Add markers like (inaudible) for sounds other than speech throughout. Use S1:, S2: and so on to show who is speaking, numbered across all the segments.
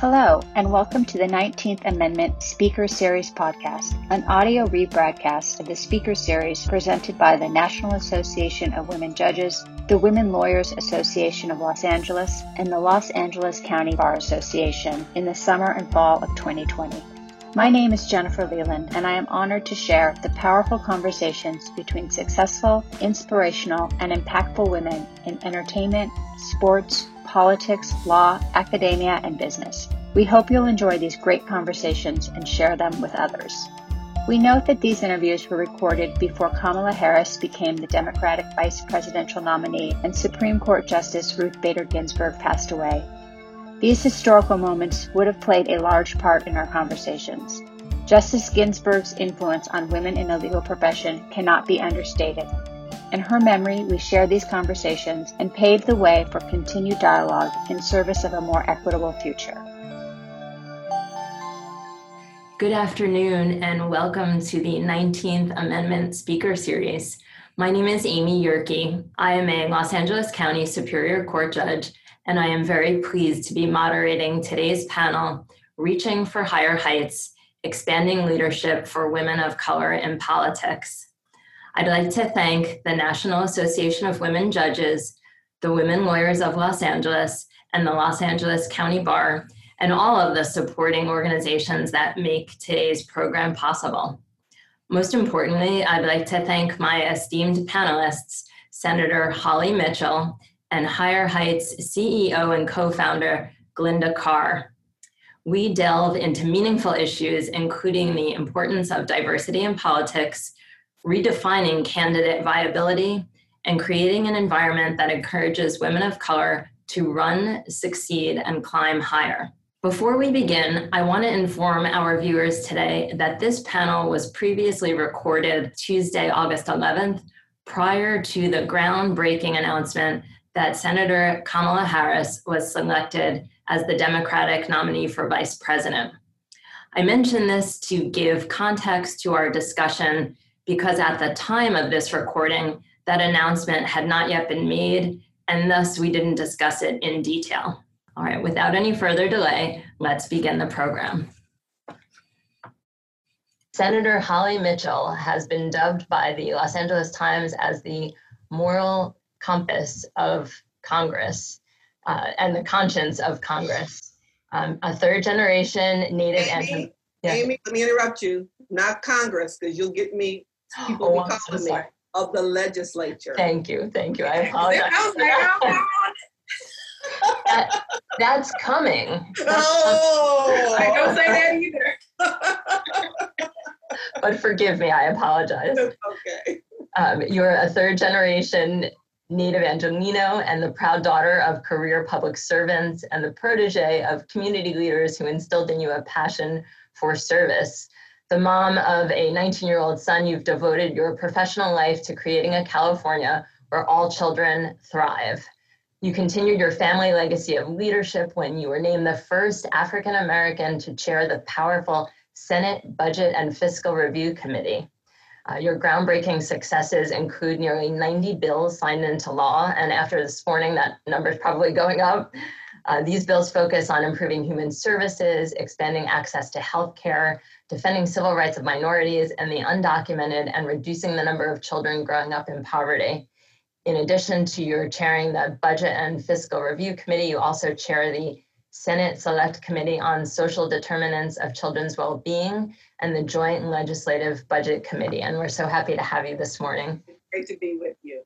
S1: Hello, and welcome to the 19th Amendment Speaker Series podcast, an audio rebroadcast of the Speaker Series presented by the National Association of Women Judges, the Women Lawyers Association of Los Angeles, and the Los Angeles County Bar Association in the summer and fall of 2020. My name is Jennifer Leland, and I am honored to share the powerful conversations between successful, inspirational, and impactful women in entertainment, sports, politics, law, academia, and business. We hope you'll enjoy these great conversations and share them with others. We note that these interviews were recorded before Kamala Harris became the Democratic vice presidential nominee and Supreme Court Justice Ruth Bader Ginsburg passed away. These historical moments would have played a large part in our conversations. Justice Ginsburg's influence on women in the legal profession cannot be understated. In her memory, we share these conversations and pave the way for continued dialogue in service of a more equitable future.
S2: Good afternoon, and welcome to the 19th Amendment Speaker Series. My name is Amy Yerke. I am a Los Angeles County Superior Court Judge, and I am very pleased to be moderating today's panel, Reaching for Higher Heights Expanding Leadership for Women of Color in Politics. I'd like to thank the National Association of Women Judges, the Women Lawyers of Los Angeles, and the Los Angeles County Bar, and all of the supporting organizations that make today's program possible. Most importantly, I'd like to thank my esteemed panelists, Senator Holly Mitchell and Higher Heights CEO and co founder, Glynda Carr. We delve into meaningful issues, including the importance of diversity in politics, redefining candidate viability, and creating an environment that encourages women of color to run, succeed, and climb higher. Before we begin, I want to inform our viewers today that this panel was previously recorded Tuesday, August 11th, prior to the groundbreaking announcement that Senator Kamala Harris was selected as the Democratic nominee for vice president. I mention this to give context to our discussion because at the time of this recording, that announcement had not yet been made, and thus we didn't discuss it in detail. All right, without any further delay, let's begin the program. Senator Holly Mitchell has been dubbed by the Los Angeles Times as the moral compass of Congress uh, and the conscience of Congress. Um, a third generation Native
S3: Amy, and yeah. Amy, let me interrupt you. Not Congress, because you'll get me people oh, be calling so me of the legislature.
S2: Thank you, thank you. I (laughs) apologize. that, that's coming.
S3: oh, I don't say that (laughs)
S2: either. but forgive me, I apologize.
S3: Okay.
S2: Um, you're a third generation Native Angelino and the proud daughter of career public servants and the protege of community leaders who instilled in you a passion for service the mom of a 19 year old son, you've devoted your professional life to creating a California where all children thrive. You continued your family legacy of leadership when you were named the first African American to chair the powerful Senate Budget and Fiscal Review Committee. Uh, your groundbreaking successes include nearly 90 bills signed into law, and after this morning, that number is probably going up. Uh, these bills focus on improving human services, expanding access to health care, defending civil rights of minorities and the undocumented, and reducing the number of children growing up in poverty. In addition to your chairing the Budget and Fiscal Review Committee, you also chair the Senate Select Committee on Social Determinants of Children's Well-Being and the Joint Legislative Budget Committee. And we're so happy to have you this morning.
S3: Great to be with you.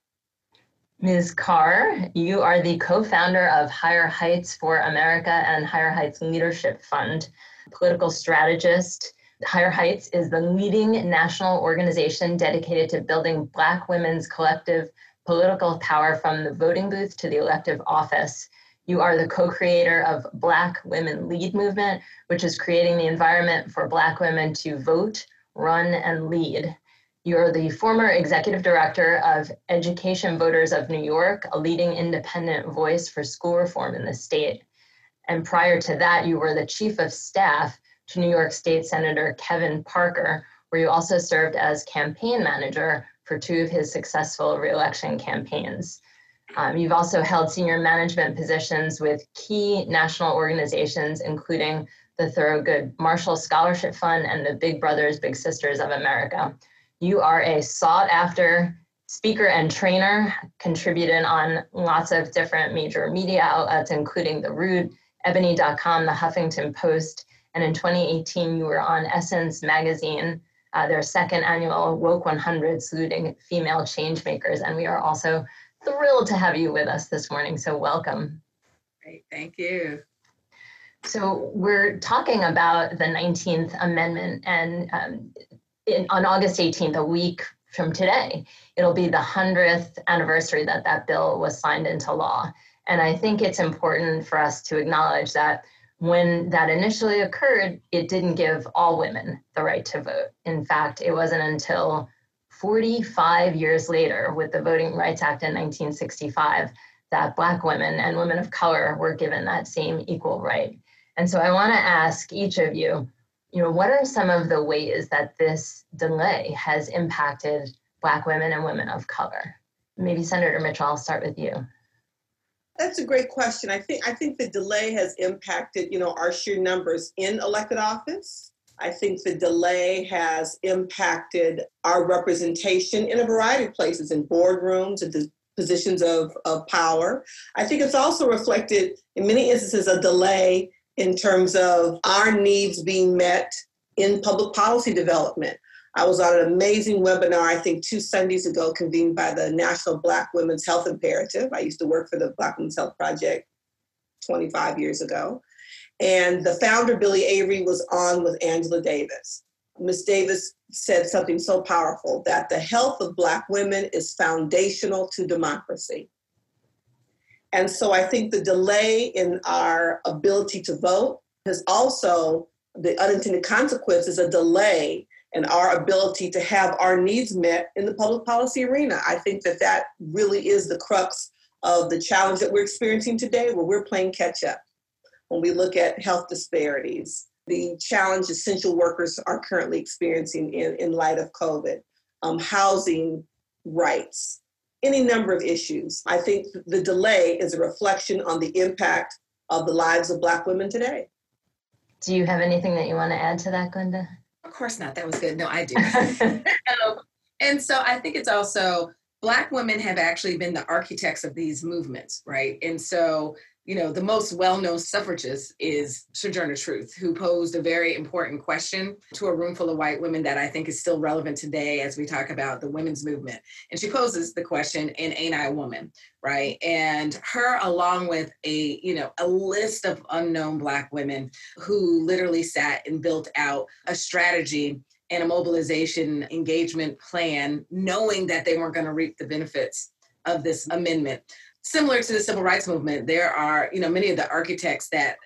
S2: Ms. Carr, you are the co-founder of Higher Heights for America and Higher Heights Leadership Fund, political strategist. Higher Heights is the leading national organization dedicated to building Black women's collective political power from the voting booth to the elective office. You are the co-creator of Black Women Lead Movement, which is creating the environment for Black women to vote, run, and lead. You're the former executive director of Education Voters of New York, a leading independent voice for school reform in the state. And prior to that, you were the chief of staff to New York State Senator Kevin Parker, where you also served as campaign manager for two of his successful reelection campaigns. Um, you've also held senior management positions with key national organizations, including the Thurgood Marshall Scholarship Fund and the Big Brothers Big Sisters of America. You are a sought after speaker and trainer, contributed on lots of different major media outlets, including The Root, Ebony.com, The Huffington Post, and in 2018, you were on Essence Magazine, uh, their second annual Woke 100, saluting female changemakers. And we are also thrilled to have you with us this morning. So, welcome.
S4: Great, thank you.
S2: So, we're talking about the 19th Amendment, and um, in, on August 18th, a week from today, it'll be the 100th anniversary that that bill was signed into law. And I think it's important for us to acknowledge that when that initially occurred, it didn't give all women the right to vote. In fact, it wasn't until 45 years later, with the Voting Rights Act in 1965, that Black women and women of color were given that same equal right. And so I want to ask each of you, you know, what are some of the ways that this delay has impacted Black women and women of color? Maybe Senator Mitchell, I'll start with you.
S3: That's a great question. I think I think the delay has impacted, you know, our sheer numbers in elected office. I think the delay has impacted our representation in a variety of places, in boardrooms, and the positions of, of power. I think it's also reflected in many instances a delay in terms of our needs being met in public policy development. I was on an amazing webinar, I think two Sundays ago, convened by the National Black Women's Health Imperative. I used to work for the Black Women's Health Project 25 years ago. And the founder, Byllye Avery, was on with Angela Davis. Ms. Davis said something so powerful that the health of Black women is foundational to democracy. And so I think the delay in our ability to vote is also the unintended consequence is a delay in our ability to have our needs met in the public policy arena. I think that that really is the crux of the challenge that we're experiencing today, where we're playing catch up. When we look at health disparities, the challenge essential workers are currently experiencing in, in light of COVID, um, housing rights, any number of issues. I think the delay is a reflection on the impact of the lives of Black women today.
S2: Do you have anything that you want to add to that, Glynda?
S4: Of course not. That was good. No, I do. (laughs) um, and so I think it's also Black women have actually been the architects of these movements, right? And so you know, the most well-known suffragist is Sojourner Truth, who posed a very important question to a room full of white women that I think is still relevant today as we talk about the women's movement. And she poses the question, and ain't I a woman? Right. And her, along with a, you know, a list of unknown black women who literally sat and built out a strategy and a mobilization engagement plan, knowing that they weren't going to reap the benefits of this amendment similar to the civil rights movement, there are, you know, many of the architects that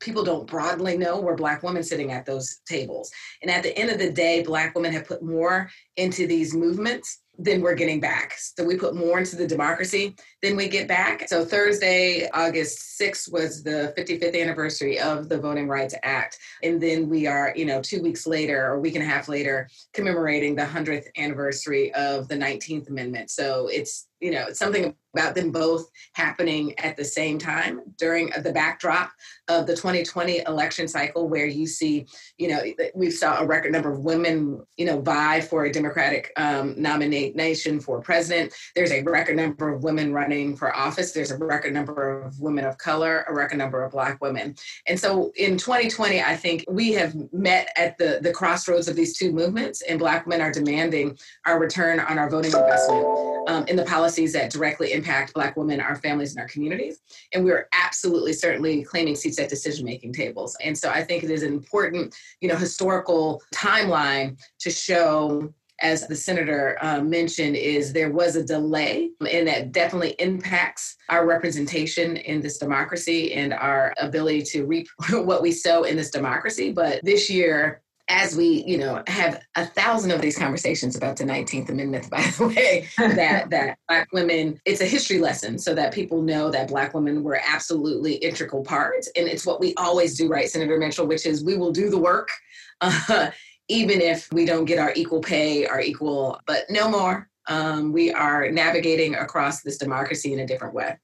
S4: people don't broadly know were black women sitting at those tables. And at the end of the day, black women have put more into these movements than we're getting back. So we put more into the democracy than we get back. So Thursday, August 6th was the 55th anniversary of the Voting Rights Act. And then we are, you know, two weeks later or a week and a half later, commemorating the 100th anniversary of the 19th Amendment. So it's, you know, it's something about them both happening at the same time during the backdrop of the 2020 election cycle where you see you know we saw a record number of women you know vie for a democratic um, nomination for president. There's a record number of women running for office. There's a record number of women of color a record number of black women. And so in 2020 i think we have met at the the crossroads of these two movements and black men are demanding our return on our voting investment um, in the policies that directly impact Black women, our families, and our communities. And we're absolutely certainly claiming seats at decision making tables. And so I think it is an important, you know, historical timeline to show as the senator uh, mentioned, is there was a delay, and that definitely impacts our representation in this democracy and our ability to reap (laughs) what we sow in this democracy. But this year, as we, you know, have a thousand of these conversations about the 19th Amendment, (laughs) by the way, that (laughs) that Black women, it's a history lesson so that people know that Black women were absolutely integral parts. And it's what we always do, right, Senator Mitchell, which is we will do the work, (laughs) uh, even if we don't get our equal pay, our equal, but no more. um, we are navigating across this democracy in a different way.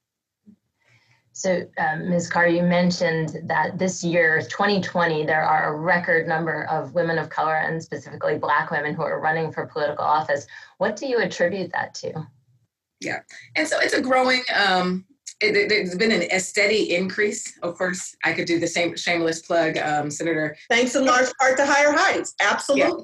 S2: So, um, Ms. Carr, you mentioned that this year, 2020, there are a record number of women of color and specifically Black women who are running for political office. What do you attribute that to?
S4: Yeah, and so it's a growing. Um, it, has been an, a steady increase. Of course, I could do the same shameless plug, um, Senator.
S3: Thanks in large part to Higher Heights. Absolutely.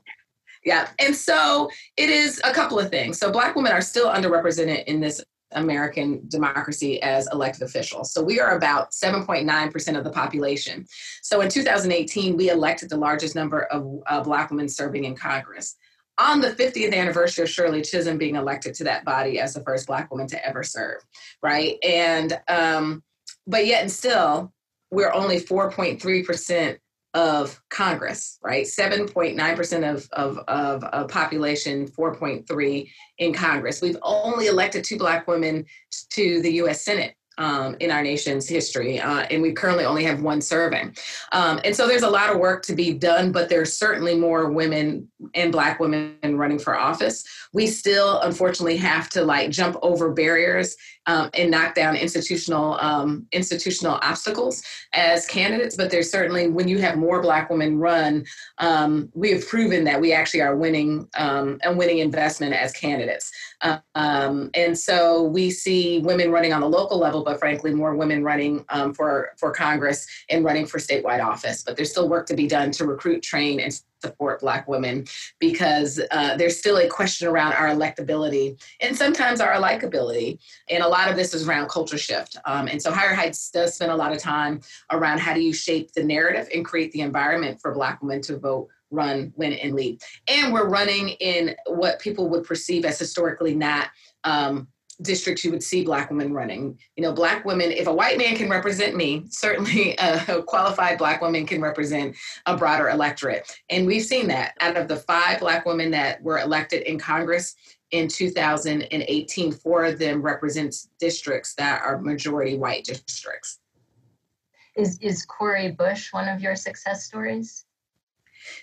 S4: Yeah. yeah. And so it is a couple of things. So Black women are still underrepresented in this American democracy as elected officials. So we are about 7.9% of the population. So in 2018, we elected the largest number of uh, Black women serving in Congress. On the 50th anniversary of Shirley Chisholm being elected to that body as the first Black woman to ever serve, right? And, um, but yet and still, we're only 4.3% of Congress, right? 7.9% of, of, of, of population, 4.3 in Congress. We've only elected two Black women to the US Senate um, in our nation's history, uh, and we currently only have one serving. Um, and so there's a lot of work to be done, but there's certainly more women and Black women running for office. We still, unfortunately, have to like jump over barriers um, and knock down institutional um, institutional obstacles as candidates. But there's certainly when you have more Black women run, um, we have proven that we actually are winning um, a winning investment as candidates. Um, and so we see women running on the local level, but frankly, more women running um, for for Congress and running for statewide office. But there's still work to be done to recruit, train, and support Black women because uh, there's still a question around our electability and sometimes our likability. And a lot of this is around culture shift. Um, and so Higher Heights does spend a lot of time around how do you shape the narrative and create the environment for Black women to vote run, win, and lead. And we're running in what people would perceive as historically not um, districts you would see black women running. You know black women if a white man can represent me certainly (laughs) a qualified black woman can represent a broader electorate. And we've seen that. Out of the five black women that were elected in congress in 2018 four of them represent districts that are majority white districts.
S2: Is is cori bush one of your success stories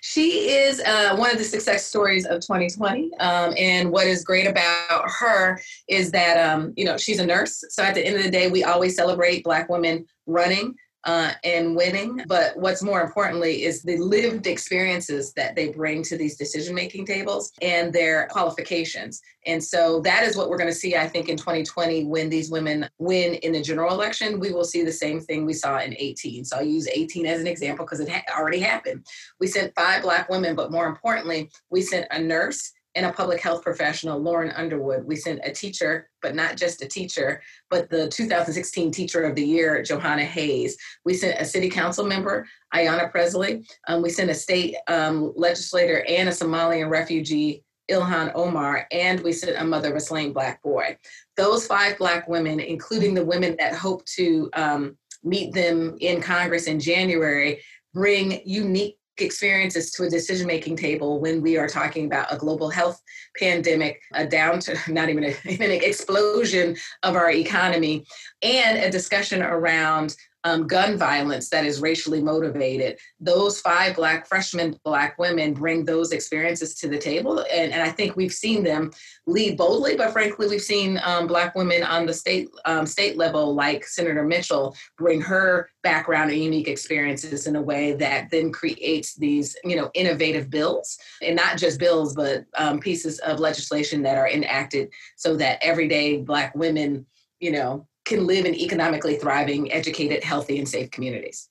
S4: she is uh, one of the success stories of 2020. Um, and what is great about her is that, um, you know, she's a nurse. So at the end of the day, we always celebrate Black women running uh, and winning. But what's more importantly is the lived experiences that they bring to these decision making tables and their qualifications. And so that is what we're going to see, I think, in 2020 when these women win in the general election. We will see the same thing we saw in 18. So I'll use 18 as an example because it ha- already happened. We sent five Black women, but more importantly, we sent a nurse and a public health professional, Lauren Underwood. We sent a teacher, but not just a teacher, but the 2016 Teacher of the Year, Jahana Hayes. We sent a city council member, Ayanna Pressley. Um, we sent a state um, legislator and a Somalian refugee, Ilhan Omar, and we sent a mother of a slain black boy. Those five black women, including the women that hope to um, meet them in Congress in January, bring unique experiences to a decision making table when we are talking about a global health pandemic, a down to (laughs) not even, a, even an explosion of our economy, and a discussion around um, gun violence that is racially motivated. Those five Black freshmen, Black women bring those experiences to the table. And, and I think we've seen them lead boldly, but frankly, we've seen um, Black women on the state, um, state level, like Senator Mitchell, bring her background and unique experiences in a way that then creates these, you know, innovative bills. And not just bills, but um, pieces of legislation that are enacted so that everyday Black women, you know, can live in economically thriving, educated, healthy, and safe communities.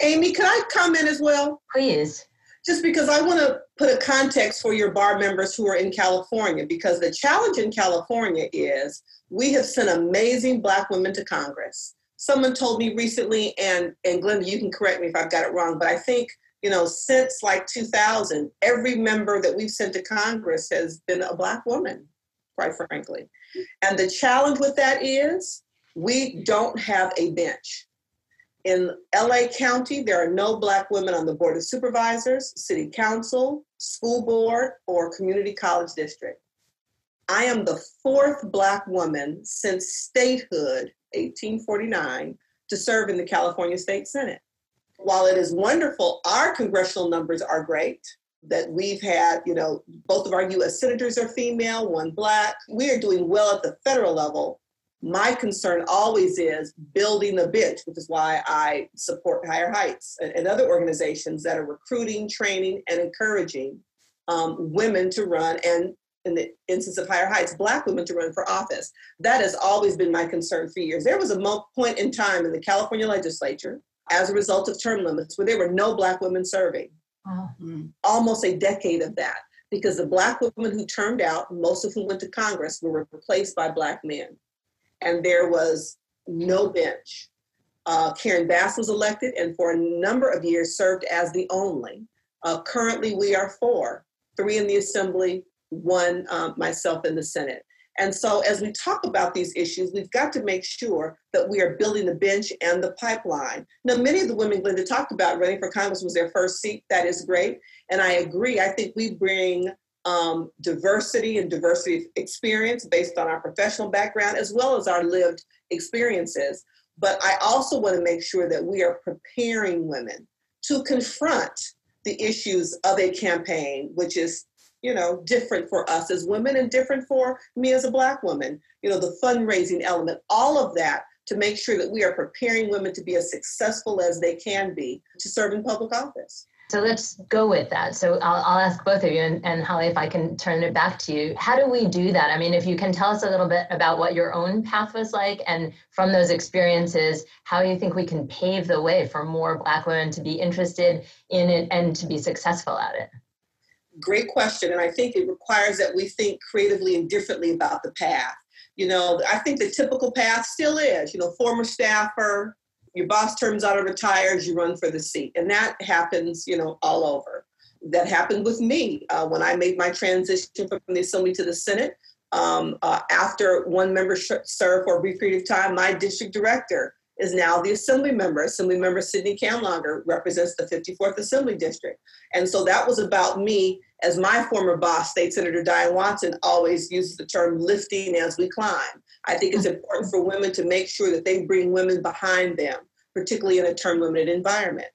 S3: Amy, can I comment as well?
S2: Please.
S3: Just because I want to put a context for your bar members who are in California, because the challenge in California is we have sent amazing Black women to Congress. Someone told me recently, and, and Glynda, you can correct me if I've got it wrong, but I think you know, since like 2000, every member that we've sent to Congress has been a Black woman, quite frankly. And the challenge with that is we don't have a bench. In LA County, there are no Black women on the Board of Supervisors, City Council, School Board, or Community College District. I am the fourth Black woman since statehood, 1849, to serve in the California State Senate. While it is wonderful, our congressional numbers are great. that we've had, you know, both of our US senators are female, one black. We are doing well at the federal level. My concern always is building the bench, which is why I support Higher Heights and, and other organizations that are recruiting, training, and encouraging um, women to run and in the instance of Higher Heights, Black women to run for office. That has always been my concern for years. There was a point in time in the California legislature, as a result of term limits, where there were no Black women serving. Wow. Mm. Almost a decade of that, because the Black women who turned out, most of whom went to Congress, were replaced by Black men. And there was no bench. Uh, Karen Bass was elected and for a number of years served as the only. Uh, currently, we are four three in the Assembly, one um, myself in the Senate. And so, as we talk about these issues, we've got to make sure that we are building the bench and the pipeline. Now, many of the women Glynda talked about running for Congress was their first seat. That is great. And I agree. I think we bring um, diversity and diversity experience based on our professional background as well as our lived experiences. But I also want to make sure that we are preparing women to confront the issues of a campaign, which is you know, different for us as women and different for me as a Black woman. You know, the fundraising element, all of that to make sure that we are preparing women to be as successful as they can be to serve in public office.
S2: So let's go with that. So I'll, I'll ask both of you, and, and Holly, if I can turn it back to you. How do we do that? I mean, if you can tell us a little bit about what your own path was like, and from those experiences, how you think we can pave the way for more Black women to be interested in it and to be successful at it?
S3: Great question. And I think it requires that we think creatively and differently about the path. You know, I think the typical path still is, you know, former staffer, your boss turns out and retires, you run for the seat. And that happens, you know, all over. That happened with me uh, when I made my transition from the Assembly to the Senate. Um, uh, after one member served for a brief period of time, my district director is now the assembly member. Assembly member Sydney Kamlager represents the 54th Assembly District. And so that was about me, as my former boss, State Senator Diane Watson, always uses the term lifting as we climb. I think it's (laughs) important for women to make sure that they bring women behind them, particularly in a term limited environment.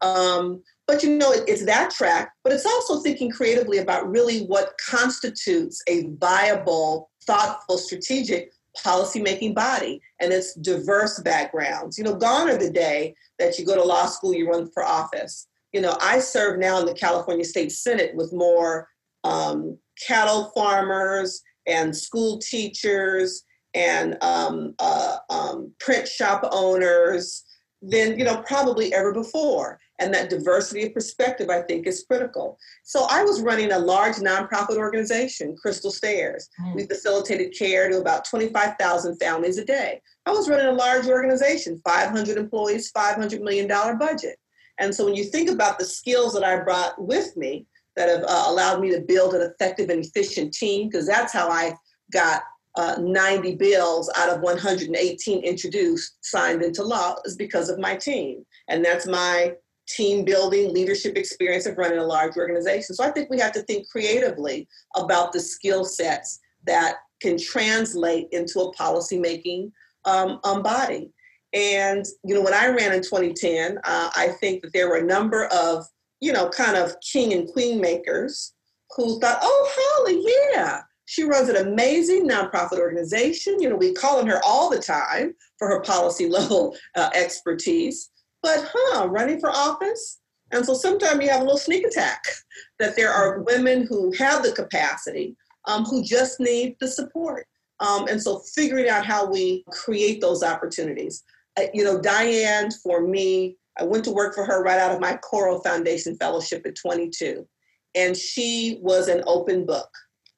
S3: Um, but you know, it, it's that track, but it's also thinking creatively about really what constitutes a viable, thoughtful, strategic policymaking body and its diverse backgrounds. You know, gone are the day that you go to law school, you run for office. You know, I serve now in the California State Senate with more um, cattle farmers and school teachers and um, uh, um, print shop owners than you know probably ever before. And that diversity of perspective i think is critical. So i was running a large nonprofit organization crystal stairs. Mm. we facilitated care to about 25000 families a day. I was running a large organization 500 employees 500 million dollar budget. And so when you think about the skills that i brought with me that have uh, allowed me to build an effective and efficient team because that's how i got uh, 90 bills out of 118 introduced signed into law is because of my team. And that's my team building leadership experience of running a large organization. So I think we have to think creatively about the skill sets that can translate into a policymaking um, um, body. And, you know, when I ran in 2010, uh, I think that there were a number of, you know, kind of king and queen makers who thought, oh, Holly, yeah, she runs an amazing nonprofit organization. You know, we call on her all the time for her policy (laughs) level uh, expertise. But, huh, running for office? And so sometimes you have a little sneak attack (laughs) that there are women who have the capacity um, who just need the support. Um, and so figuring out how we create those opportunities. Uh, you know, Diane, for me, I went to work for her right out of my Coro Foundation Fellowship at 22. And she was an open book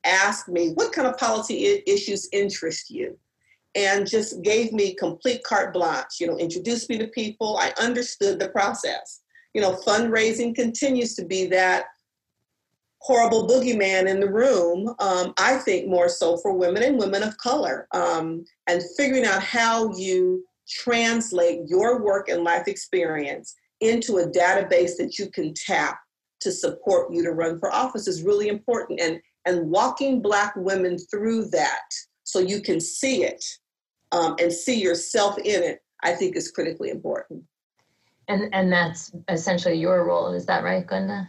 S3: asked me, what kind of policy issues interest you? And just gave me complete carte blanche, you know, introduced me to people. I understood the process. You know, fundraising continues to be that horrible boogeyman in the room, um, I think more so for women and women of color. Um, and figuring out how you translate your work and life experience into a database that you can tap to support you to run for office is really important. And and walking Black women through that so you can see it um, and see yourself in it, I think is critically important.
S2: And and that's essentially your role, is that right, Glynda?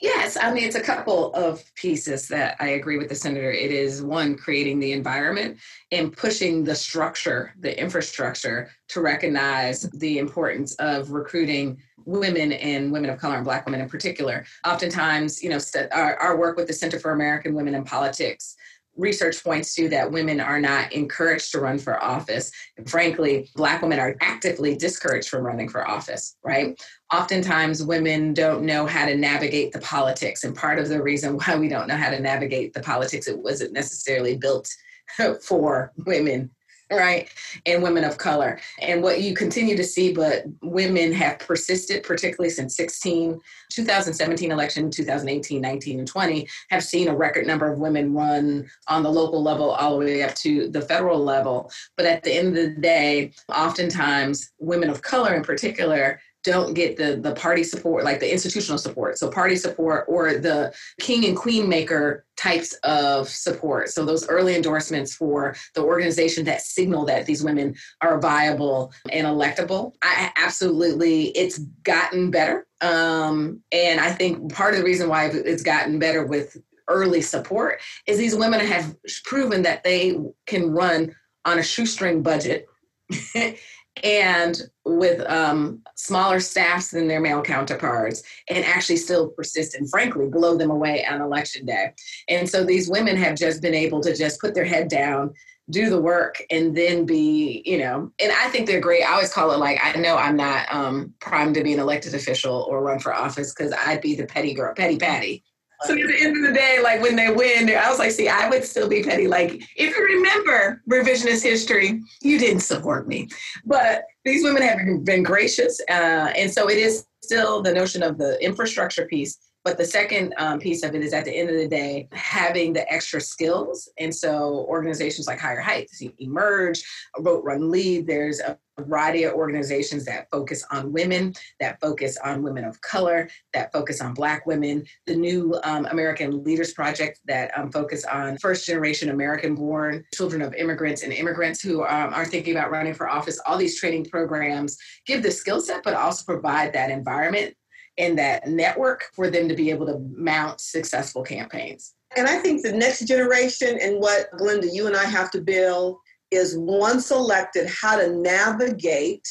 S4: Yes, I mean, it's a couple of pieces that I agree with the senator. It is one, creating the environment and pushing the structure, the infrastructure to recognize the importance of recruiting women and women of color and Black women in particular. Oftentimes, you know, our, our work with the Center for American Women in Politics research points to that women are not encouraged to run for office. And frankly, Black women are actively discouraged from running for office, right? Oftentimes, women don't know how to navigate the politics. And part of the reason why we don't know how to navigate the politics, it wasn't necessarily built (laughs) for women right? And women of color. And what you continue to see, but women have persisted, particularly since 16, 2017 election, 2018, 19, and 20, have seen a record number of women run on the local level all the way up to the federal level. But at the end of the day, oftentimes women of color in particular don't get the the party support like the institutional support. So party support or the king and queen maker types of support. So those early endorsements for the organization that signal that these women are viable and electable. I absolutely it's gotten better. Um, and i think part of the reason why it's gotten better with early support is these women have proven that they can run on a shoestring budget (laughs) and with um, smaller staffs than their male counterparts and actually still persist and frankly blow them away on election day. And so these women have just been able to just put their head down do the work and then be you know and i think they're great. I always call it like i know i'm not um, primed to be an elected official or run for office because i'd be the petty girl petty patty so at the end of the day, like when they win, I was like, see, I would still be petty. Like, if you remember revisionist history, you didn't support me. But these women have been gracious. Uh, and so it is still the notion of the infrastructure piece but the second um, piece of it is at the end of the day, having the extra skills. And so organizations like Higher Heights, Emerge, Vote Run Lead, there's a variety of organizations that focus on women, that focus on women of color, that focus on Black women. The new um, American Leaders Project that um, focus on first generation American born children of immigrants and immigrants who um, are thinking about running for office. All these training programs give the skill set, but also provide that environment in that network for them to be able to mount successful campaigns.
S3: And I think the next generation and what Glynda, you and I have to build is once elected, how to navigate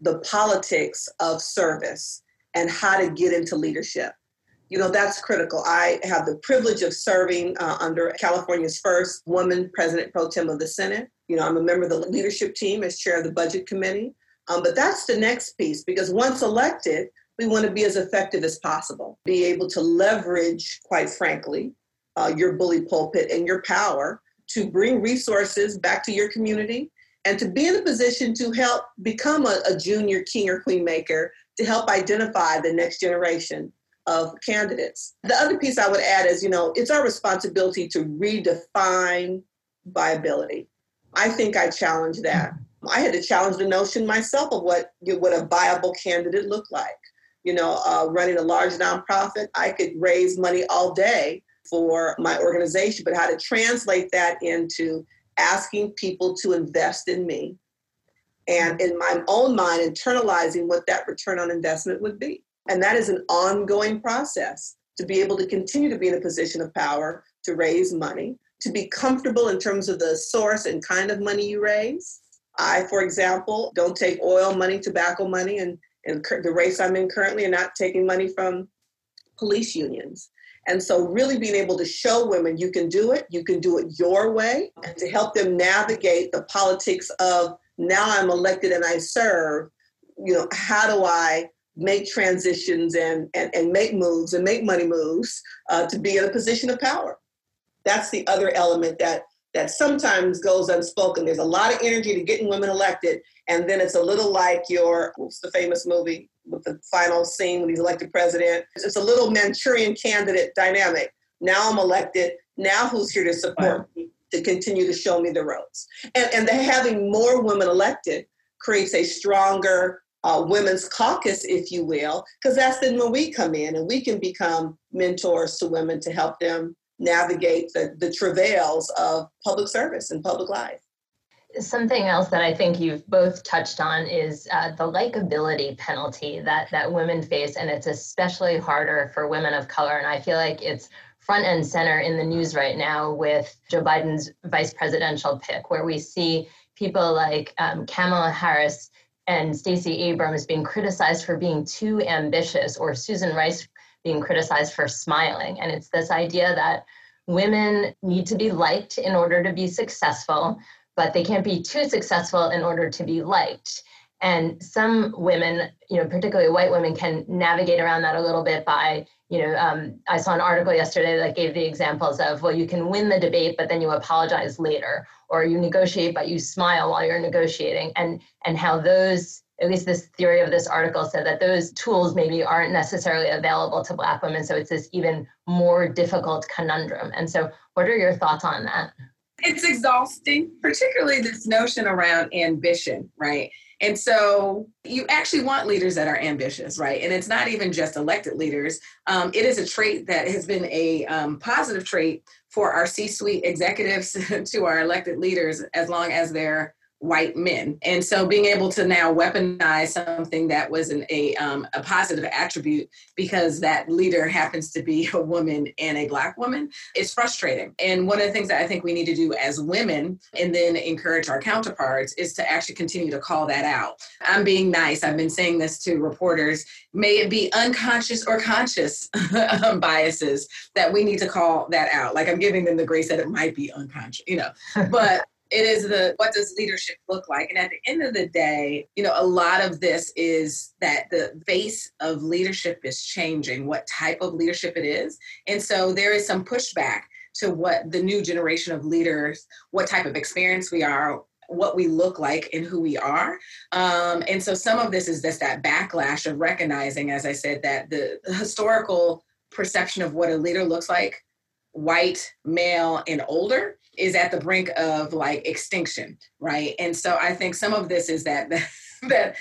S3: the politics of service and how to get into leadership. You know, that's critical. I have the privilege of serving uh, under California's first woman president pro tem of the Senate. You know, I'm a member of the leadership team as chair of the budget committee. Um, but that's the next piece because once elected, we want to be as effective as possible, be able to leverage, quite frankly, uh, your bully pulpit and your power to bring resources back to your community and to be in a position to help become a, a junior king or queen maker to help identify the next generation of candidates. The other piece I would add is, you know, it's our responsibility to redefine viability. I think I challenge that. I had to challenge the notion myself of what what a viable candidate looked like you know, uh, running a large nonprofit, I could raise money all day for my organization, but how to translate that into asking people to invest in me and in my own mind, internalizing what that return on investment would be. And that is an ongoing process to be able to continue to be in a position of power to raise money, to be comfortable in terms of the source and kind of money you raise. I, for example, don't take oil money, tobacco money, and in the race I'm in currently and not taking money from police unions. And so, really being able to show women you can do it, you can do it your way, and to help them navigate the politics of now I'm elected and I serve, you know, how do I make transitions and, and, and make moves and make money moves uh, to be in a position of power? That's the other element that that sometimes goes unspoken. There's a lot of energy to getting women elected, and then it's a little like your what's the famous movie with the final scene when he's elected president. It's a little Manchurian candidate dynamic. Now I'm elected. Now who's here to support me to continue to show me the ropes? And and the, having more women elected creates a stronger uh, women's caucus, if you will, because that's then when we come in and we can become mentors to women to help them navigate the, the travails of public service and public life.
S2: Something else that I think you've both touched on is uh, the likability penalty that that women face, and it's especially harder for women of color. And I feel like it's front and center in the news right now with Joe Biden's vice presidential pick, where we see people like um, Kamala Harris and Stacey Abrams being criticized for being too ambitious, or Susan Rice being criticized for smiling. And it's this idea that women need to be liked in order to be successful, but they can't be too successful in order to be liked. And some women, you know, particularly white women, can navigate around that a little bit by you know, um, I saw an article yesterday that gave the examples of, well, you can win the debate, but then you apologize later, or you negotiate, but you smile while you're negotiating, and and how those, at least this theory of this article said that those tools maybe aren't necessarily available to Black women, so it's this even more difficult conundrum. And so, what are your thoughts on that?
S4: It's exhausting, particularly this notion around ambition, right? And so you actually want leaders that are ambitious, right? And it's not even just elected leaders. Um, it is a trait that has been a um, positive trait for our C suite executives (laughs) to our elected leaders as long as they're white men. And so being able to now weaponize something that was an, a, um, a positive attribute because that leader happens to be (laughs) a woman and a black woman is frustrating. And one of the things that I think we need to do as women and then encourage our counterparts is to actually continue to call that out. I'm being nice. I've been saying this to reporters. May it be unconscious or conscious (laughs) biases that we need to call that out. Like I'm giving them the grace that it might be unconscious, you know, (laughs) but it is the what does leadership look like? And at the end of the day you know a lot of this is that the face of leadership is changing what type of leadership it is. And so there is some pushback to what the new generation of leaders what type of experience we are what we look like and who we are. Um, and so some of this is just that backlash of recognizing as i said that the historical perception of what a leader looks like white male and older is at the brink of like extinction, right? And so I think some of this is that (laughs) that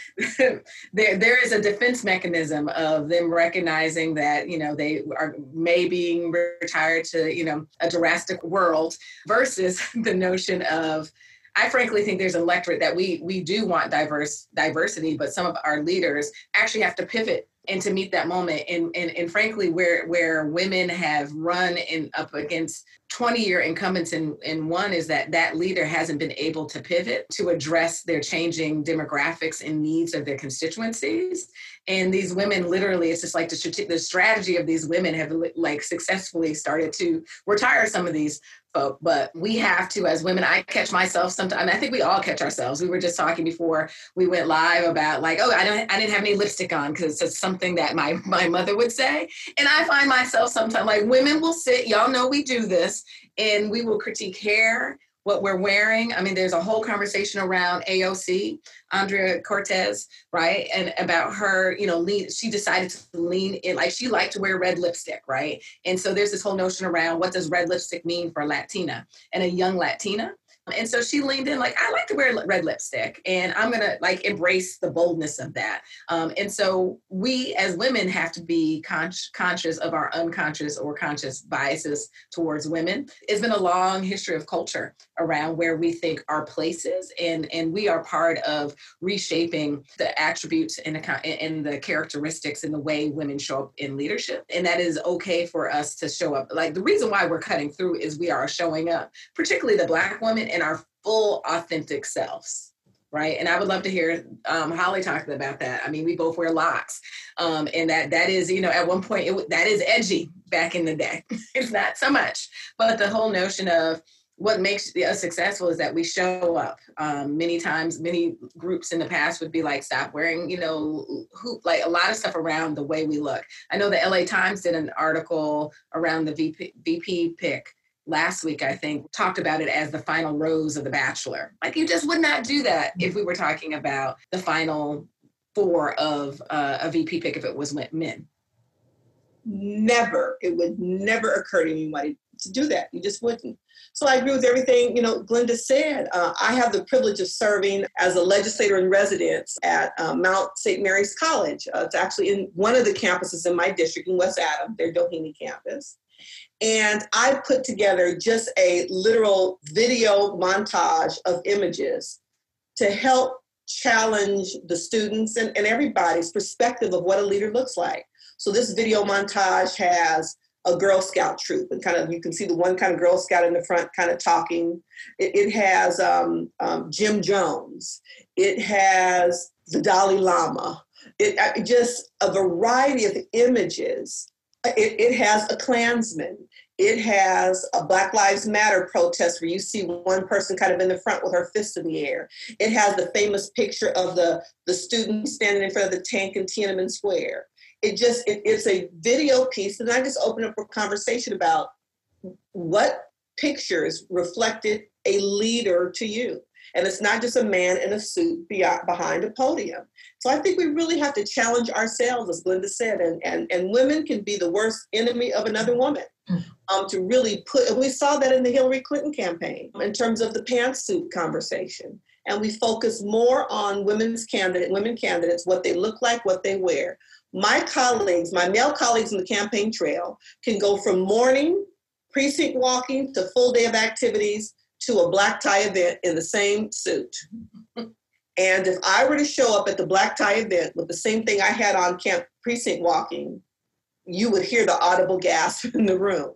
S4: there there is a defense mechanism of them recognizing that you know they are may being retired to you know a drastic world versus (laughs) the notion of I frankly think there's an electorate that we we do want diverse diversity, but some of our leaders actually have to pivot and to meet that moment. And, and and frankly where where women have run up against 20 year incumbents in in one is that that leader hasn't been able to pivot to address their changing demographics and needs of their constituencies. And these women literally it's just like the, the strategy of these women have like successfully started to retire some of these folk but we have to as women i catch myself sometimes i think we all catch ourselves. We were just talking before we went live about like oh i don't i didn't have any lipstick on because it's something that my (laughs) my mother would say. And i find myself sometimes like women will sit y'all know we do this and we will critique hair what we're wearing. I mean, there's a whole conversation around AOC, Andrea Cortez, right? And about her, you know, lean, she decided to lean in, like she liked to wear red lipstick, right? And so there's this whole notion around what does red lipstick mean for a Latina and a young Latina. And so she leaned in like, I like to wear red lipstick and I'm going to like embrace the boldness of that. Um, and so we as women have to be con- conscious of our unconscious or conscious biases towards women. It's been a long history of culture around where we think our places and, and we are part of reshaping the attributes and the, and the characteristics and the way women show up in leadership. And that is okay for us to show up. Like the reason why we're cutting through is we are showing up, particularly the black woman in our full authentic selves right? And i would love to hear um, holly talking about that. I mean we both wear locks um, and that that is you know at one point it, that is edgy back in the day. (laughs) It's not so much. But the whole notion of what makes us successful is that we show up um, many times many groups in the past would be like stop wearing you know who like a lot of stuff around the way we look. I know the la times did an article around the vp, VP pick last week, I think, talked about it as the final rose of The Bachelor. Like you just would not do that if we were talking about the final four of uh, a VP pick if it was men.
S3: Never. It would never occur to anybody to do that. You just wouldn't. So I agree with everything you know Glynda said. Uh, I have the privilege of serving as a legislator in residence at uh, Mount St. Mary's College. Uh, it's actually in one of the campuses in my district in West Adam, their Doheny campus. And I put together just a literal video montage of images to help challenge the students and, and everybody's perspective of what a leader looks like. So this video montage has a Girl Scout troop, and kind of you can see the one kind of Girl Scout in the front, kind of talking. It, it has um, um, Jim Jones. It has the Dalai Lama. It, uh, just a variety of images. It, it has a Klansman. It has a Black Lives Matter protest where you see one person kind of in the front with her fist in the air. It has the famous picture of the, the student standing in front of the tank in Tiananmen Square. It just, it, it's a video piece, and I just open up a conversation about what pictures reflected a leader to you. And it's not just a man in a suit behind a podium. So I think we really have to challenge ourselves, as Glynda said, and, and, and women can be the worst enemy of another woman. Mm. Um, to really put, and we saw that in the Hillary Clinton campaign in terms of the pantsuit conversation. And we focus more on women's candidate, women candidates, what they look like, what they wear. My colleagues, my male colleagues in the campaign trail can go from morning precinct walking to full day of activities to a black tie event in the same suit. and if I were to show up at the black tie event with the same thing I had on camp precinct walking, you would hear the audible gasp (laughs) in the room.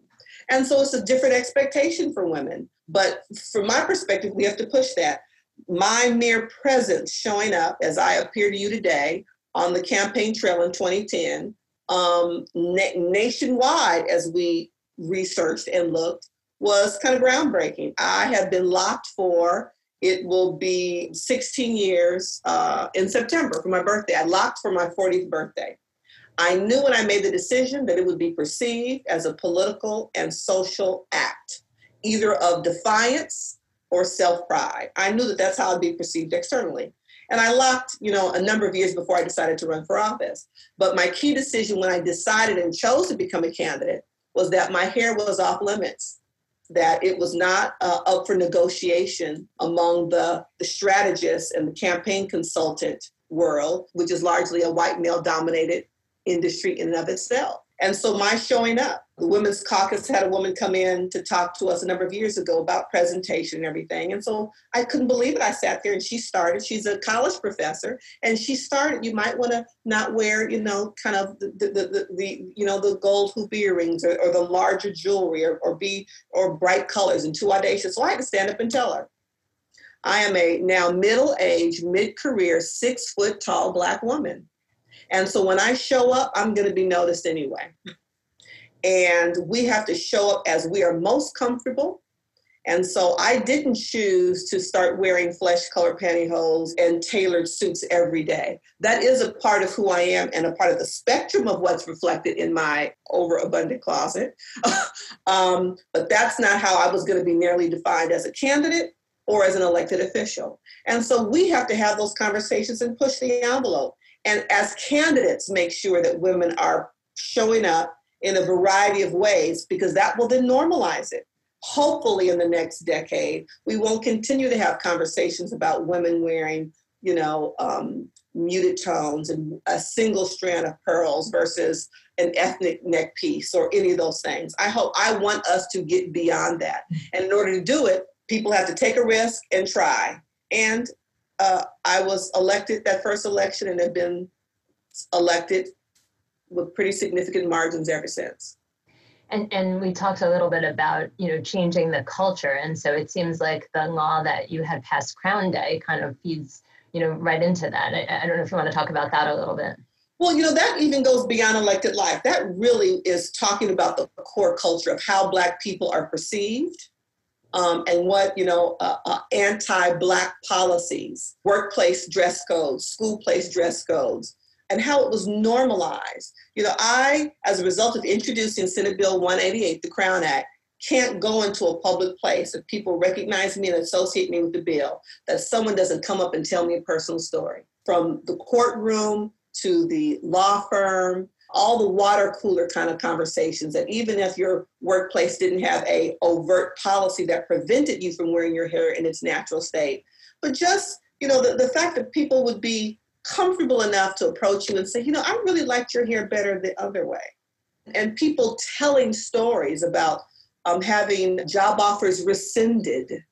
S3: And so it's a different expectation for women. But from my perspective, we have to push that. My mere presence showing up as I appear to you today on the campaign trail in 2010, um, na- nationwide, as we researched and looked, was kind of groundbreaking. I have been locked for it will be 16 years uh, in September for my birthday. I locked for my 40th birthday. I knew when I made the decision that it would be perceived as a political and social act, either of defiance or self pride. I knew that that's how I'd be perceived externally. And I locked, you know, a number of years before I decided to run for office. But my key decision when I decided and chose to become a candidate was that my hair was off limits that it was not uh, up for negotiation among the, the strategists and the campaign consultant world, which is largely a white male dominated industry in and of itself. And so my showing up, the Women's Caucus had a woman come in to talk to us a number of years ago about presentation and everything. And so I couldn't believe it. I sat there and she started. She's a college professor, and she started. You might want to not wear, you know, kind of the the, the, the you know the gold hoop earrings or, or the larger jewelry or, or be or bright colors and too audacious. So I had to stand up and tell her. I am a now middle-aged, mid-career, six-foot tall black woman and so when I show up, I'm going to be noticed anyway. And we have to show up as we are most comfortable. And so I didn't choose to start wearing flesh colored pantyhose and tailored suits every day. That is a part of who I am and a part of the spectrum of what's reflected in my overabundant closet. (laughs) um, but that's not how I was going to be nearly defined as a candidate or as an elected official. And so we have to have those conversations and push the envelope and as candidates make sure that women are showing up in a variety of ways because that will then normalize it. Hopefully in the next decade we won't continue to have conversations about women wearing you know um, muted tones and a single strand of pearls versus an ethnic neck piece or any of those things. I hope i want us to get beyond that. And in order to do it people have to take a risk and try. And uh, I was elected that first election and have been elected with pretty significant margins ever since.
S2: And, and we talked a little bit about you know changing the culture and so it seems like the law that you had passed crown day kind of feeds you know right into that. I, I don't know if you want to talk about that a little bit.
S3: Well you know that even goes beyond elected life. That really is talking about the core culture of how black people are perceived um, and what you know uh, uh, anti-black policies, workplace dress codes, school place dress codes, and how it was normalized. You know, I, as a result of introducing Senate Bill 188, the Crown Act, can't go into a public place if people recognize me and associate me with the bill that someone doesn't come up and tell me a personal story from the courtroom to the law firm all the water cooler kind of conversations that even if your workplace didn't have a overt policy that prevented you from wearing your hair in its natural state but just you know the, the fact that people would be comfortable enough to approach you and say you know i really liked your hair better the other way. And people telling stories about um, having job offers rescinded,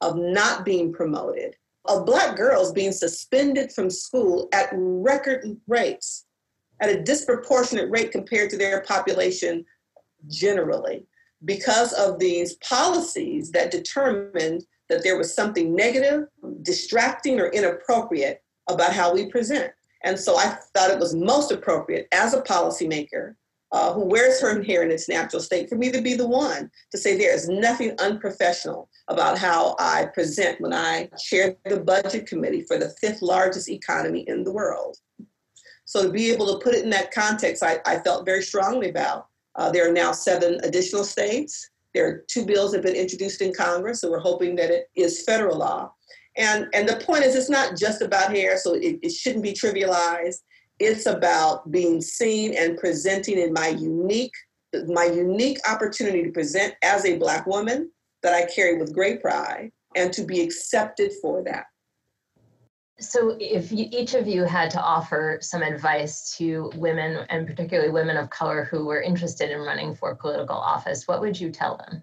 S3: of not being promoted, of Black girls being suspended from school at record rates, at a disproportionate rate compared to their population generally, because of these policies that determined that there was something negative, distracting, or inappropriate about how we present. And so I thought it was most appropriate as a policymaker uh, who wears her hair in its natural state for me to be the one to say there is nothing unprofessional about how I present when I chair the budget committee for the fifth largest economy in the world. So to be able to put it in that context, I, I felt very strongly about. Uh, there are now seven additional states. There are two bills that have been introduced in Congress, so we're hoping that it is federal law. And, and the point is, it's not just about hair, so it, it shouldn't be trivialized. It's about being seen and presenting in my unique, my unique opportunity to present as a Black woman that I carry with great pride and to be accepted for that.
S2: So, if you, each of you had to offer some advice to women, and particularly women of color who were interested in running for political office, what would you tell them?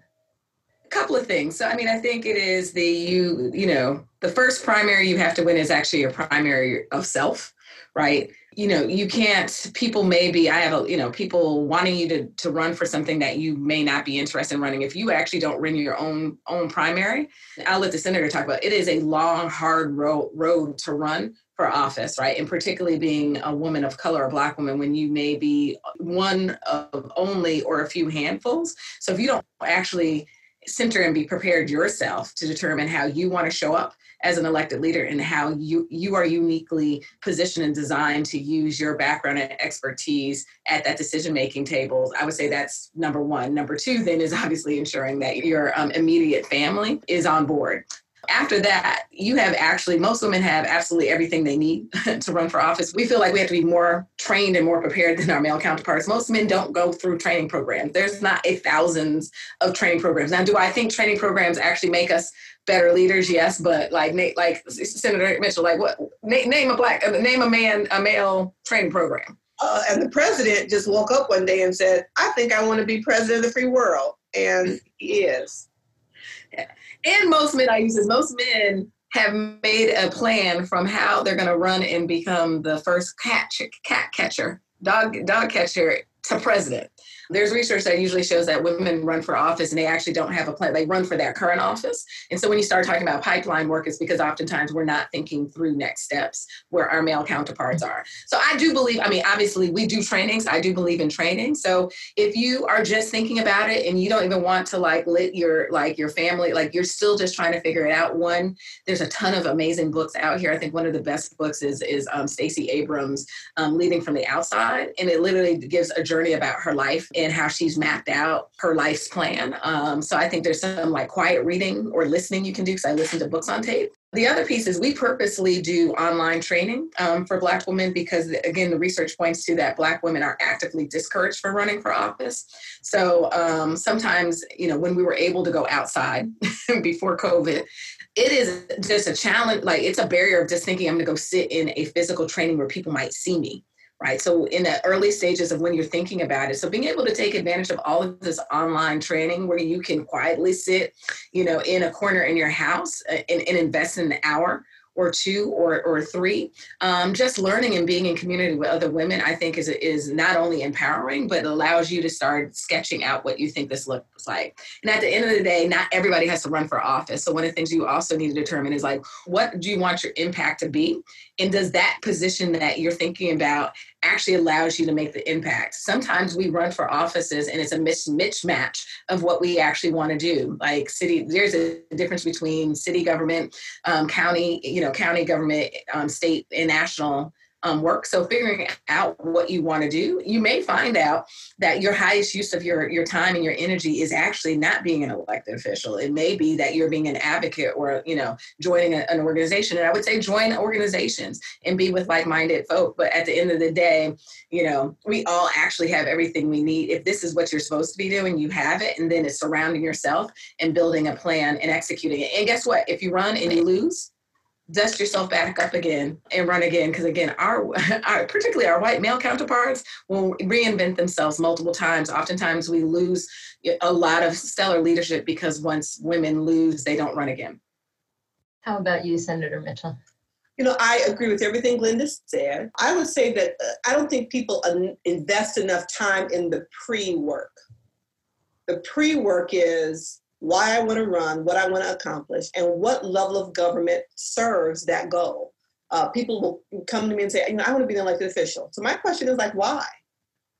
S4: A couple of things. So, I mean, I think it is the you, you know, the first primary you have to win is actually a primary of self, right? You know you can't people maybe i have a you know people wanting you to to run for something that you may not be interested in running. If you actually don't run your own own primary i'll let the senator talk about it, it is a long hard road road to run for office right? And particularly being a woman of color a black woman when you may be one of only or a few handfuls. So if you don't actually center and be prepared yourself to determine how you want to show up as an elected leader and how you you are uniquely positioned and designed to use your background and expertise at that decision making table i would say that's number one. Number two then is obviously ensuring that your um, immediate family is on board after that, you have actually, most women have absolutely everything they need (laughs) to run for office. We feel like we have to be more trained and more prepared than our male counterparts. Most men don't go through training programs. There's not a thousands of training programs. Now, do I think training programs actually make us better leaders? Yes, but like like Senator Mitchell, like what name a black name a man a male training program.
S3: Uh, and the president just woke up one day and said, "I think I want to be president of the free world," and he is
S4: and most men I use this, most men have made a plan from how they're going to run and become the first cat cat catcher, dog dog catcher to president. There's research that usually shows that women run for office and they actually don't have a plan. They run for their current office. And so when you start talking about pipeline work, it's because oftentimes we're not thinking through next steps where our male counterparts are. So I do believe, I mean, obviously we do trainings. I do believe in training. So if you are just thinking about it and you don't even want to like lit your like your family, like you're still just trying to figure it out. One, there's a ton of amazing books out here. I think one of the best books is is um, Stacey Abrams, um, Leading from the Outside, and it literally gives a journey about her life and how she's mapped out her life's plan. Um, so I think there's some like quiet reading or listening you can do because I listen to books on tape. The other piece is we purposely do online training um, for Black women because, again, the research points to that Black women are actively discouraged from running for office. So um, sometimes, you know, when we were able to go outside (laughs) before COVID, it is just a challenge. Like it's a barrier of just thinking I'm going to go sit in a physical training where people might see me right? So in the early stages of when you're thinking about it, so being able to take advantage of all of this online training where you can quietly sit, you know, in a corner in your house uh, and, and invest in an hour or two or, or three. Um, just learning and being in community with other women, I think is, is not only empowering, but allows you to start sketching out what you think this looks like. And at the end of the day, not everybody has to run for office. So one of the things you also need to determine is like, what do you want your impact to be? And does that position that you're thinking about actually allows you to make the impact? Sometimes we run for offices and it's a mismatch of what we actually want to do. Like city, there's a difference between city government, um, county, you know, county government, um, state and national um, work. So figuring out what you want to do, you may find out that your highest use of your, your time and your energy is actually not being an elected official. It may be that you're being an advocate or, you know, joining a, an organization. And I would say join organizations and be with like-minded folk. But at the end of the day, you know, we all actually have everything we need. If this is what you're supposed to be doing, you have it. And then it's surrounding yourself and building a plan and executing it. And guess what? If you run and you lose, dust yourself back up again and run again because again our, (laughs) our, particularly our white male counterparts will reinvent themselves multiple times oftentimes we lose a lot of stellar leadership because once women lose they don't run again
S2: how about you senator mitchell
S3: you know, I agree with everything Glynda said. I would say that uh, I don't think people invest enough time in the pre work. The pre work is why I want to run, what I want to accomplish, and what level of government serves that goal. Uh, people will come to me and say, you know, I want to be an elected official. So my question is like, why?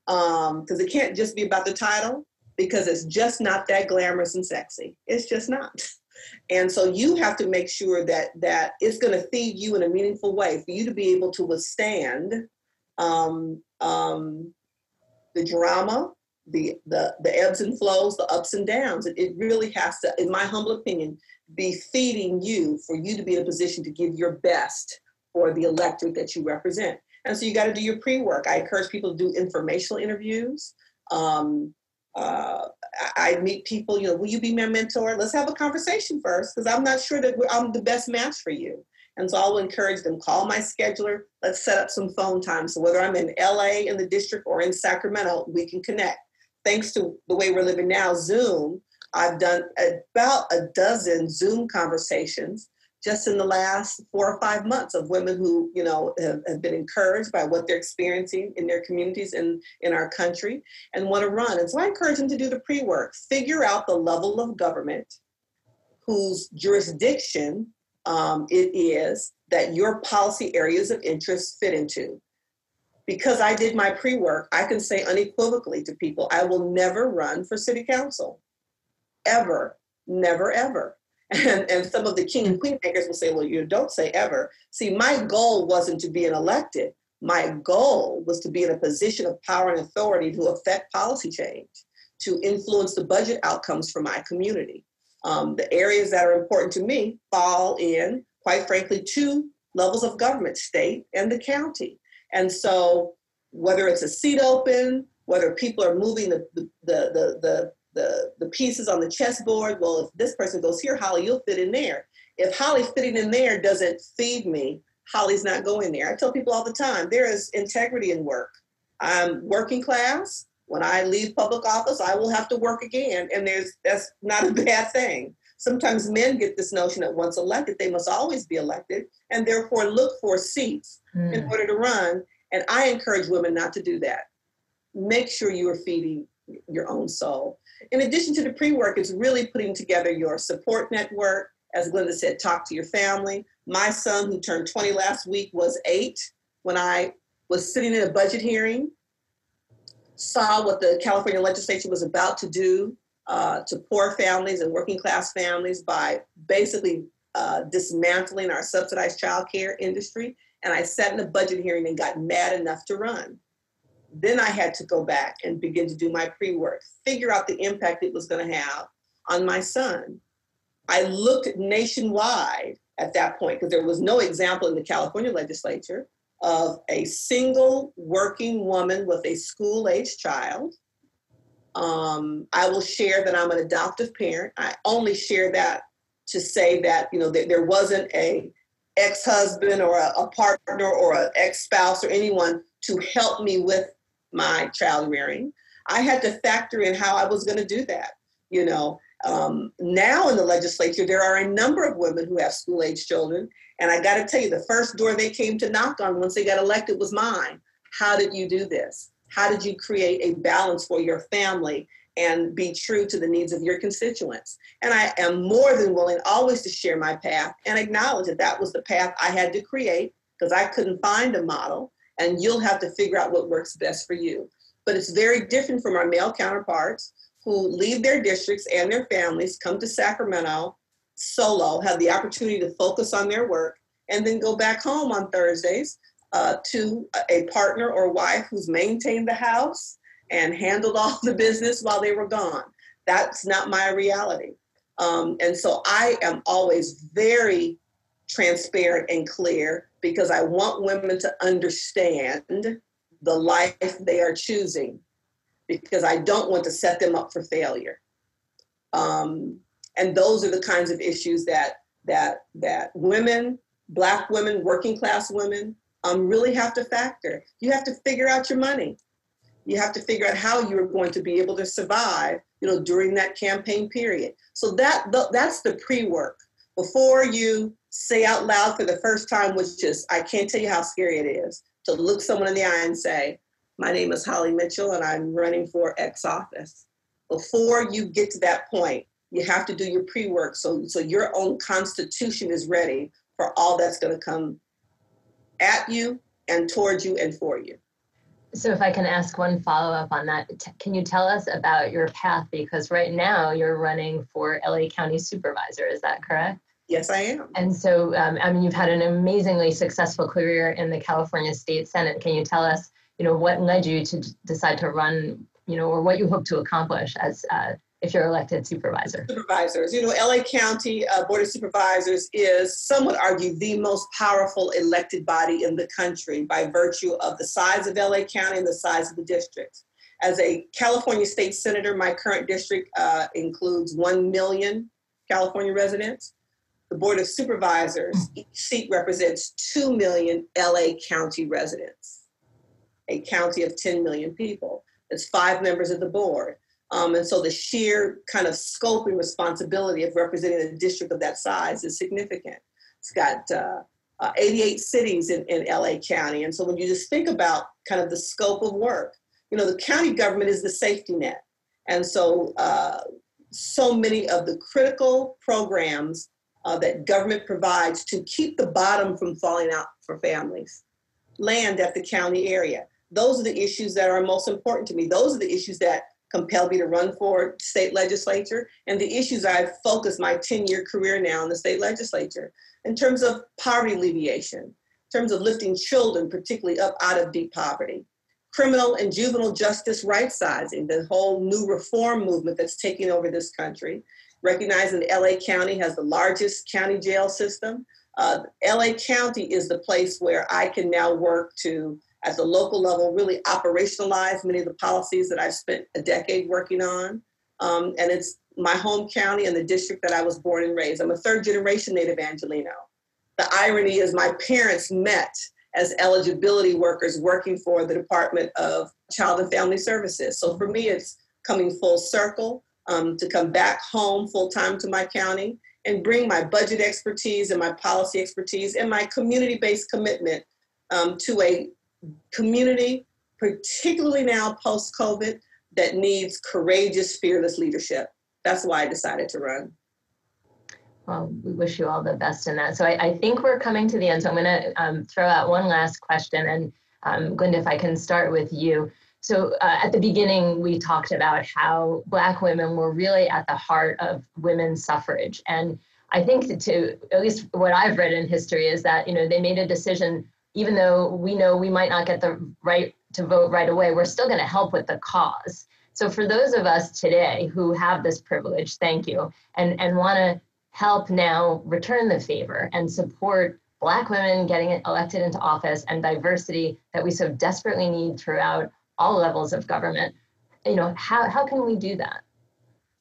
S3: Because um, it can't just be about the title, because it's just not that glamorous and sexy. It's just not. (laughs) And so you have to make sure that that it's going to feed you in a meaningful way for you to be able to withstand um, um, the drama, the, the the ebbs and flows, the ups and downs. It, really has to, in my humble opinion, be feeding you for you to be in a position to give your best for the electorate that you represent. And so you got to do your pre-work. I encourage people to do informational interviews. Um, uh, I meet people, you know, will you be my mentor? Let's have a conversation first, because I'm not sure that I'm the best match for you. And so I'll encourage them, call my scheduler, let's set up some phone time. So whether I'm in LA in the district or in Sacramento, we can connect thanks to the way we're living now, Zoom, I've done about a dozen Zoom conversations just in the last four or five months of women who, you know, have, have been encouraged by what they're experiencing in their communities and in our country and want to run. And so I encourage them to do the pre-work, figure out the level of government whose jurisdiction um, it is that your policy areas of interest fit into because I did my pre work, I can say unequivocally to people, I will never run for city council. Ever. Never, ever. (laughs) And, and some of the king and queen makers will say, well, you don't say ever. See, my goal wasn't to be an elected. My goal was to be in a position of power and authority to affect policy change, to influence the budget outcomes for my community. Um, the areas that are important to me fall in, quite frankly, two levels of government, state and the county. And so whether it's a seat open, whether people are moving the, the, the, the, the, the pieces on the chessboard, well, if this person goes here, Holly, you'll fit in there. If Holly fitting in there doesn't feed me, Holly's not going there. I tell people all the time, there is integrity in work. I'm working class. When I leave public office, I will have to work again. And there's that's not a (laughs) bad thing. Sometimes men get this notion that once elected, they must always be elected and therefore look for seats mm. in order to run. And I encourage women not to do that. Make sure you are feeding your own soul. In addition to the pre work, it's really putting together your support network. As Glynda said, talk to your family. My son, who turned 20 last week, was eight when I was sitting in a budget hearing, saw what the California legislature was about to do uh, to poor families and working class families by basically uh, dismantling our subsidized child care industry. And I sat in a budget hearing and got mad enough to run. Then I had to go back and begin to do my pre work, figure out the impact it was going to have on my son. I looked nationwide at that point because there was no example in the California legislature of a single working woman with a school age child um, I will share that I'm an adoptive parent. I only share that to say that you know that there wasn't a ex-husband or a, a partner or an ex-spouse or anyone to help me with my child rearing. I had to factor in how I was going to do that. You know, um, now in the legislature, there are a number of women who have school age children. And I got to tell you, the first door they came to knock on once they got elected was mine. How did you do this? How did you create a balance for your family and be true to the needs of your constituents? And I am more than willing always to share my path and acknowledge that that was the path I had to create because I couldn't find a model, and you'll have to figure out what works best for you. But it's very different from our male counterparts who leave their districts and their families, come to Sacramento solo, have the opportunity to focus on their work, and then go back home on Thursdays uh, to a partner or wife who's maintained the house and handled all the business while they were gone. That's not my reality. Um, and so I am always very transparent and clear because I want women to understand the life they are choosing because I don't want to set them up for failure. Um, and those are the kinds of issues that that that women Black women, working class women, um, really have to factor. You have to figure out your money. You have to figure out how you're going to be able to survive, you know, during that campaign period. So that that's the pre-work before you say out loud for the first time, which is I can't tell you how scary it is to look someone in the eye and say, "My name is Holly Mitchell, and I'm running for X office." Before you get to that point, you have to do your pre-work so so your own constitution is ready for all that's going to come at you and towards you and for you.
S2: So, if I can ask one follow up on that, t- can you tell us about your path? Because right now you're running for LA County Supervisor, is that correct?
S3: Yes, I am.
S2: And so, um, I mean, you've had an amazingly successful career in the California State Senate. Can you tell us, you know, what led you to d- decide to run, you know, or what you hope to accomplish as uh, if you're elected supervisor?
S3: Supervisors. You know, LA County uh, Board of Supervisors is, some would argue, the most powerful elected body in the country by virtue of the size of LA County and the size of the districts. As a California state senator, my current district uh, includes 1 million California residents. The Board of Supervisors, each seat represents 2 million LA County residents, a county of 10 million people. It's five members of the board. Um, and so the sheer kind of scope and responsibility of representing a district of that size is significant. It's got uh, uh, 88 cities in, in LA County. And so when you just think about kind of the scope of work, you know, the county government is the safety net. And so, uh, so many of the critical programs uh, that government provides to keep the bottom from falling out for families land at the county area. Those are the issues that are most important to me. Those are the issues that compelled me to run for state legislature and the issues I've focused my 10 year career now in the state legislature in terms of poverty alleviation, in terms of lifting children, particularly up out of deep poverty, criminal and juvenile justice right sizing, the whole new reform movement that's taking over this country, recognizing that LA County has the largest county jail system. Uh, LA County is the place where I can now work to at the local level really operationalize many of the policies that I've spent a decade working on. Um, and it's my home county and the district that I was born and raised. I'm a third generation Native Angelino. The irony is my parents met as eligibility workers working for the Department of Child and Family Services. So for me, it's coming full circle um, to come back home full time to my county and bring my budget expertise and my policy expertise and my community based commitment um, to a community, particularly now post COVID, that needs courageous, fearless leadership. That's why I decided to run.
S2: Well, we wish you all the best in that. So I, I think we're coming to the end. So I'm going to um, throw out one last question. And um, Glynda, if I can start with you. So uh, at the beginning, we talked about how Black women were really at the heart of women's suffrage. And I think to at least what I've read in history is that, you know, they made a decision even though we know we might not get the right to vote right away, we're still going to help with the cause. So for those of us today who have this privilege, thank you, and, and want to help now return the favor and support Black women getting elected into office and diversity that we so desperately need throughout all levels of government. You know, how, how can we do that?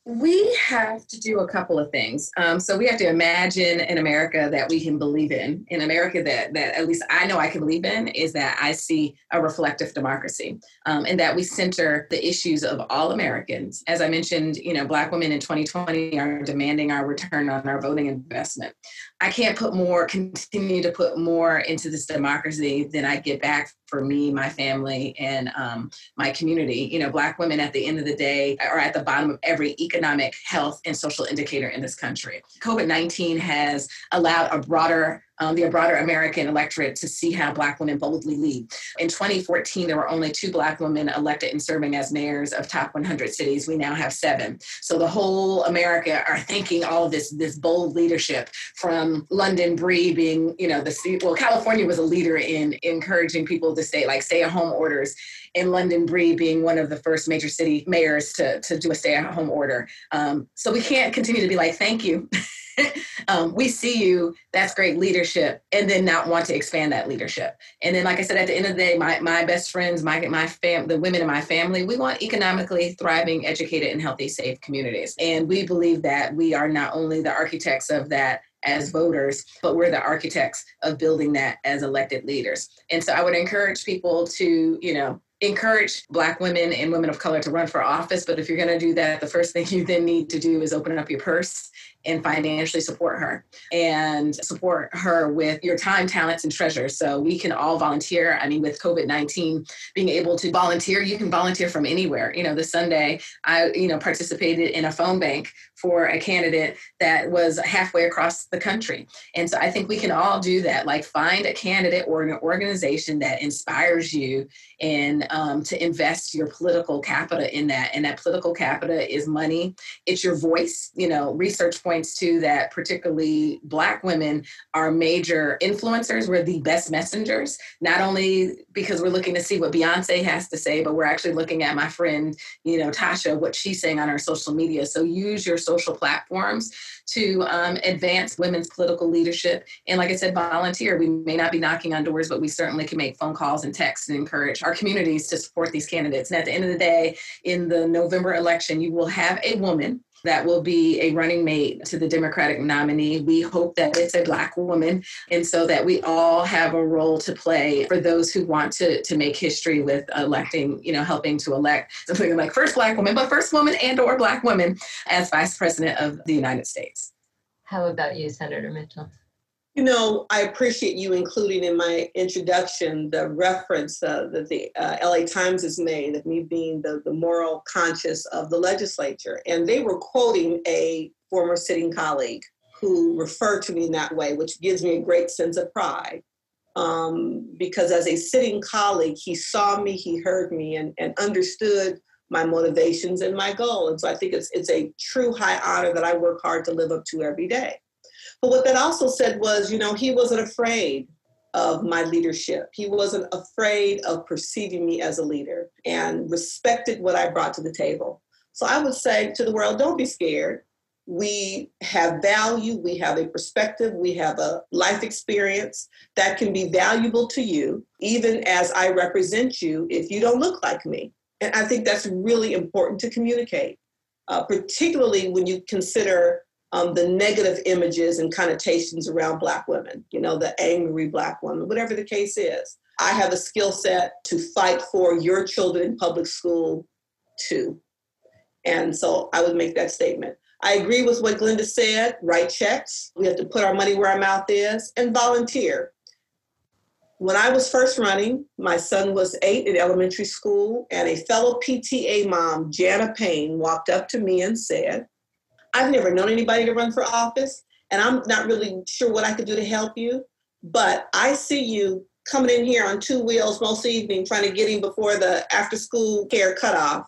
S4: We have to do a couple of things. Um, so we have to imagine an America that we can believe in. In America that that at least I know I can believe in is that I see a reflective democracy, um, and that we center the issues of all Americans. As I mentioned, you know, Black women in 2020 are demanding our return on our voting investment. I can't put more, continue to put more into this democracy than I get back for me, my family, and um, my community. You know, Black women at the end of the day are at the bottom of every economic, health, and social indicator in this country. COVID 19 has allowed a broader um, the broader American electorate to see how Black women boldly lead. In 2014, there were only two Black women elected and serving as mayors of top 100 cities. We now have seven. So the whole America are thanking all of this this bold leadership from London Breed being, you know, the well, California was a leader in encouraging people to stay like stay at home orders in London Breed being one of the first major city mayors to, to do a stay at home order. Um, so we can't continue to be like, thank you. (laughs) (laughs) um, we see you, that's great leadership, and then not want to expand that leadership. And then, like I said, at the end of the day, my, my best friends, my, my fam, the women in my family, we want economically thriving, educated, and healthy, safe communities. And we believe that we are not only the architects of that as voters, but we're the architects of building that as elected leaders. And so I would encourage people to, you know, encourage Black women and women of color to run for office. But if you're going to do that, the first thing (laughs) you then need to do is open up your purse and financially support her and support her with your time, talents, and treasure. So we can all volunteer. I mean, with COVID 19 being able to volunteer, you can volunteer from anywhere. You know, this Sunday, I, you know, participated in a phone bank for a candidate that was halfway across the country. And so I think we can all do that. Like find a candidate or an organization that inspires you and um, to invest your political capital in that. And that political capital is money. It's your voice. You know, research points to that particularly black women are major influencers. We're the best messengers, not only because we're looking to see what Beyonce has to say, but we're actually looking at my friend, you know, Tasha, what she's saying on her social media. So use your social platforms to um, advance women's political leadership. And like I said, volunteer. We may not be knocking on doors, but we certainly can make phone calls and texts and encourage our communities to support these candidates. And at the end of the day, in the November election, you will have a woman that will be a running mate to the Democratic nominee. We hope that it's a Black woman, and so that we all have a role to play for those who want to, to make history with electing, you know, helping to elect something like first Black woman, but first woman and or Black woman as Vice President of the United States.
S2: How about you, Senator Mitchell?
S3: You know, I appreciate you including in my introduction the reference uh, that the uh, LA Times has made of me being the, the moral conscience of the legislature. And they were quoting a former sitting colleague who referred to me in that way, which gives me a great sense of pride. Um, because as a sitting colleague, he saw me, he heard me, and, and understood my motivations and my goal. And so I think it's, it's a true high honor that I work hard to live up to every day. But what that also said was, you know, he wasn't afraid of my leadership. He wasn't afraid of perceiving me as a leader and respected what I brought to the table. So I would say to the world, don't be scared. We have value, we have a perspective, we have a life experience that can be valuable to you, even as I represent you if you don't look like me. And I think that's really important to communicate, uh, particularly when you consider um, the negative images and connotations around Black women, you know, the angry Black woman, whatever the case is. I have a skill set to fight for your children in public school too. And so I would make that statement. I agree with what Glynda said write checks. We have to put our money where our mouth is and volunteer. When I was first running, my son was eight in elementary school, and a fellow PTA mom, Jana Payne, walked up to me and said, I've never known anybody to run for office, and I'm not really sure what I could do to help you. But I see you coming in here on two wheels most evening, trying to get him before the after school care cutoff.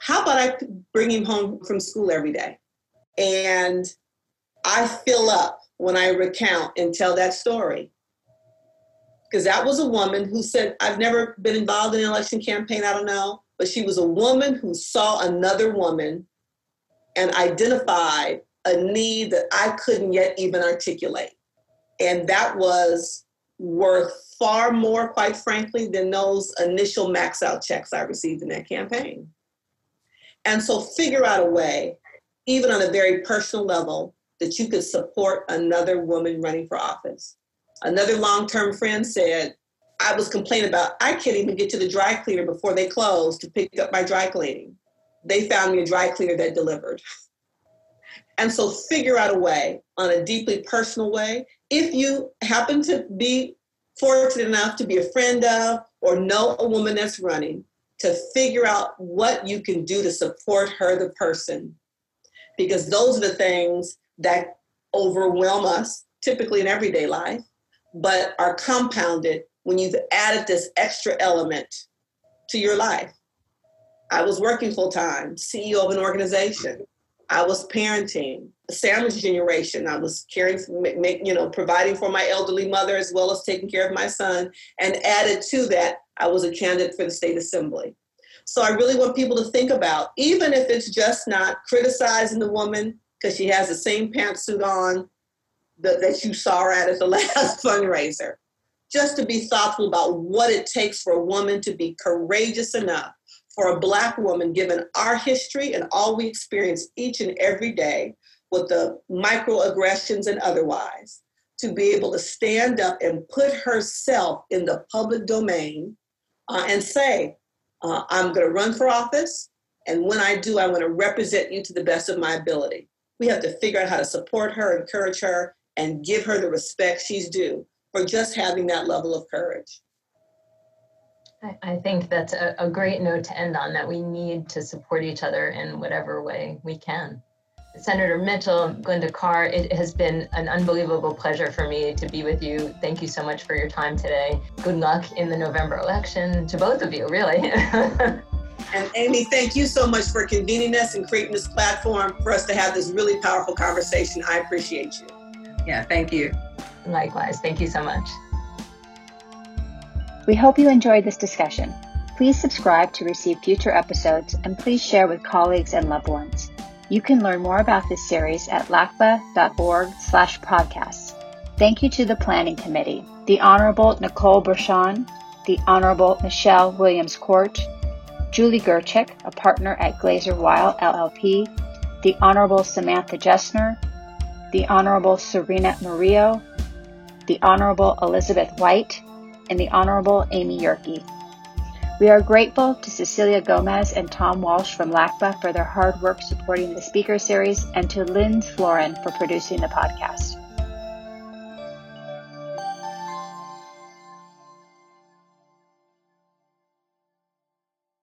S3: How about I bring him home from school every day? And I fill up when I recount and tell that story. Because that was a woman who said, I've never been involved in an election campaign, I don't know. But she was a woman who saw another woman and identified a need that I couldn't yet even articulate. And that was worth far more, quite frankly, than those initial max out checks I received in that campaign. And so figure out a way, even on a very personal level, that you could support another woman running for office. Another long term friend said, I was complaining about, I can't even get to the dry cleaner before they close to pick up my dry cleaning they found me a dry cleaner that delivered. And so figure out a way on a deeply personal way. If you happen to be fortunate enough to be a friend of or know a woman that's running, to figure out what you can do to support her, the person. Because those are the things that overwhelm us typically in everyday life, but are compounded when you've added this extra element to your life. I was working full time, CEO of an organization. I was parenting a sandwich generation. I was caring, you know, providing for my elderly mother as well as taking care of my son. And added to that, I was a candidate for the state assembly. So I really want people to think about, even if it's just not criticizing the woman because she has the same pantsuit on that, that you saw her at at the (laughs) last fundraiser, just to be thoughtful about what it takes for a woman to be courageous enough for a Black woman, given our history and all we experience each and every day, with the microaggressions and otherwise, to be able to stand up and put herself in the public domain uh, and say, uh, I'm going to run for office. And when I do, I want to represent you to the best of my ability. We have to figure out how to support her, encourage her, and give her the respect she's due for just having that level of courage.
S2: I think that's a, a great note to end on that we need to support each other in whatever way we can. Senator Mitchell, Glynda Carr, it has been an unbelievable pleasure for me to be with you. Thank you so much for your time today. Good luck in the November election to both of you, really. (laughs)
S3: and Amy, thank you so much for convening us and creating this platform for us to have this really powerful conversation. I appreciate you.
S4: Yeah, thank you.
S2: Likewise. Thank you so much.
S1: We hope you enjoyed this discussion. Please subscribe to receive future episodes and please share with colleagues and loved ones. You can learn more about this series at lacba.org slash podcasts. Thank you to the Planning Committee, the Honorable Nicole Bershon, the Honorable Michelle Williams Court, Julie Gerchik, a partner at Glaser Weil LLP, the Honorable Samantha Jessner, the Honorable Serena Murillo, the Honorable Elizabeth White, and the Honorable Amy Yerke. We are grateful to Cecilia Gomez and Tom Walsh from LACBA for their hard work supporting the speaker series and to Lynn Florin for producing the podcast.